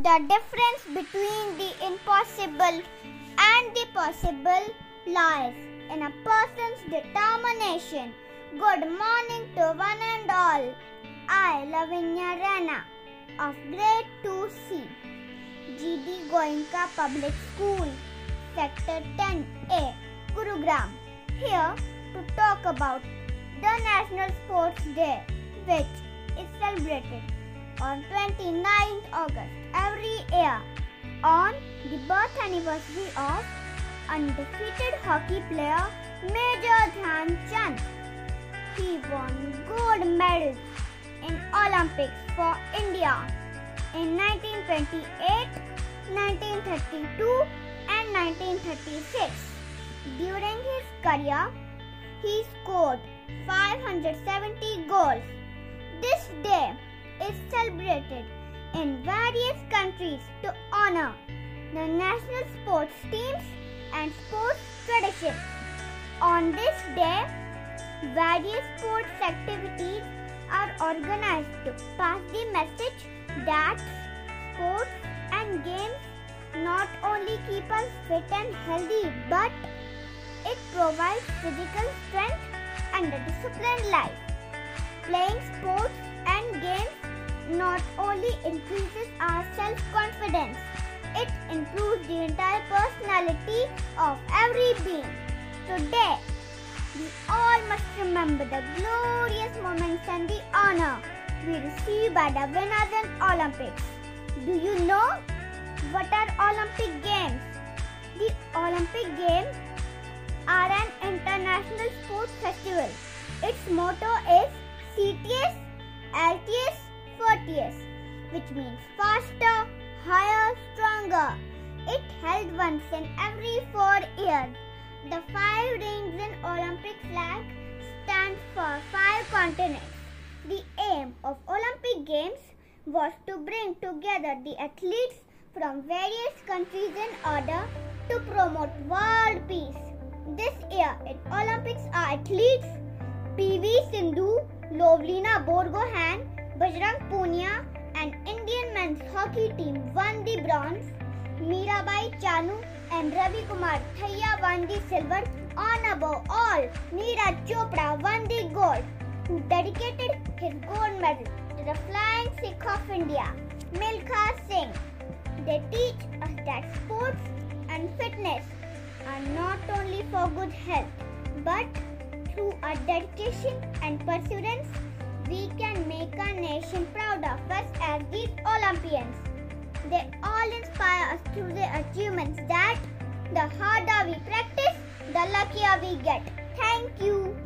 The difference between the impossible and the possible lies in a person's determination. Good morning to one and all. I, Lavanya Raina, of grade 2C, GD Goenka Public School, Sector 10A, Gurugram, here to talk about the National Sports Day, which is celebrated on 29th August every year on the birth anniversary of undefeated hockey player Major Dhyan Chand. He won gold medals in Olympics for India in 1928, 1932 and 1936. During his career, he scored 570 goals. This day is celebrated in various countries to honor the national sports teams and sports traditions. On this day, various sports activities are organized to pass the message that sports and games not only keep us fit and healthy but it provides physical strength and a disciplined life. Playing sports and games not only increases our self confidence, it improves the entire personality of every being. Today, we all must remember the glorious moments and the honor we receive by the winners in Olympics. Do you know what are Olympic Games? The Olympic Games are an international sports festival. Its motto is Citius, Altius, Fortius, which means faster, higher, stronger. It held once in every four years. The five rings in Olympic flag stand for five continents. The aim of Olympic Games was to bring together the athletes from various countries in order to promote world peace. This year in Olympics are athletes PV Sindhu, Lovlina Borgohain, Bajrang Punia and Indian men's hockey team won the bronze. Mirabai Chanu and Ravi Kumar Dahiya won the silver. On above all, Neeraj Chopra won the gold, who dedicated his gold medal to the flying Sikh of India, Milkha Singh. They teach us that sports and fitness are not only for good health, but through our dedication and perseverance, we can make our nation proud of us as these Olympians. They all inspire us through their achievements that the harder we practice, the luckier we get. Thank you.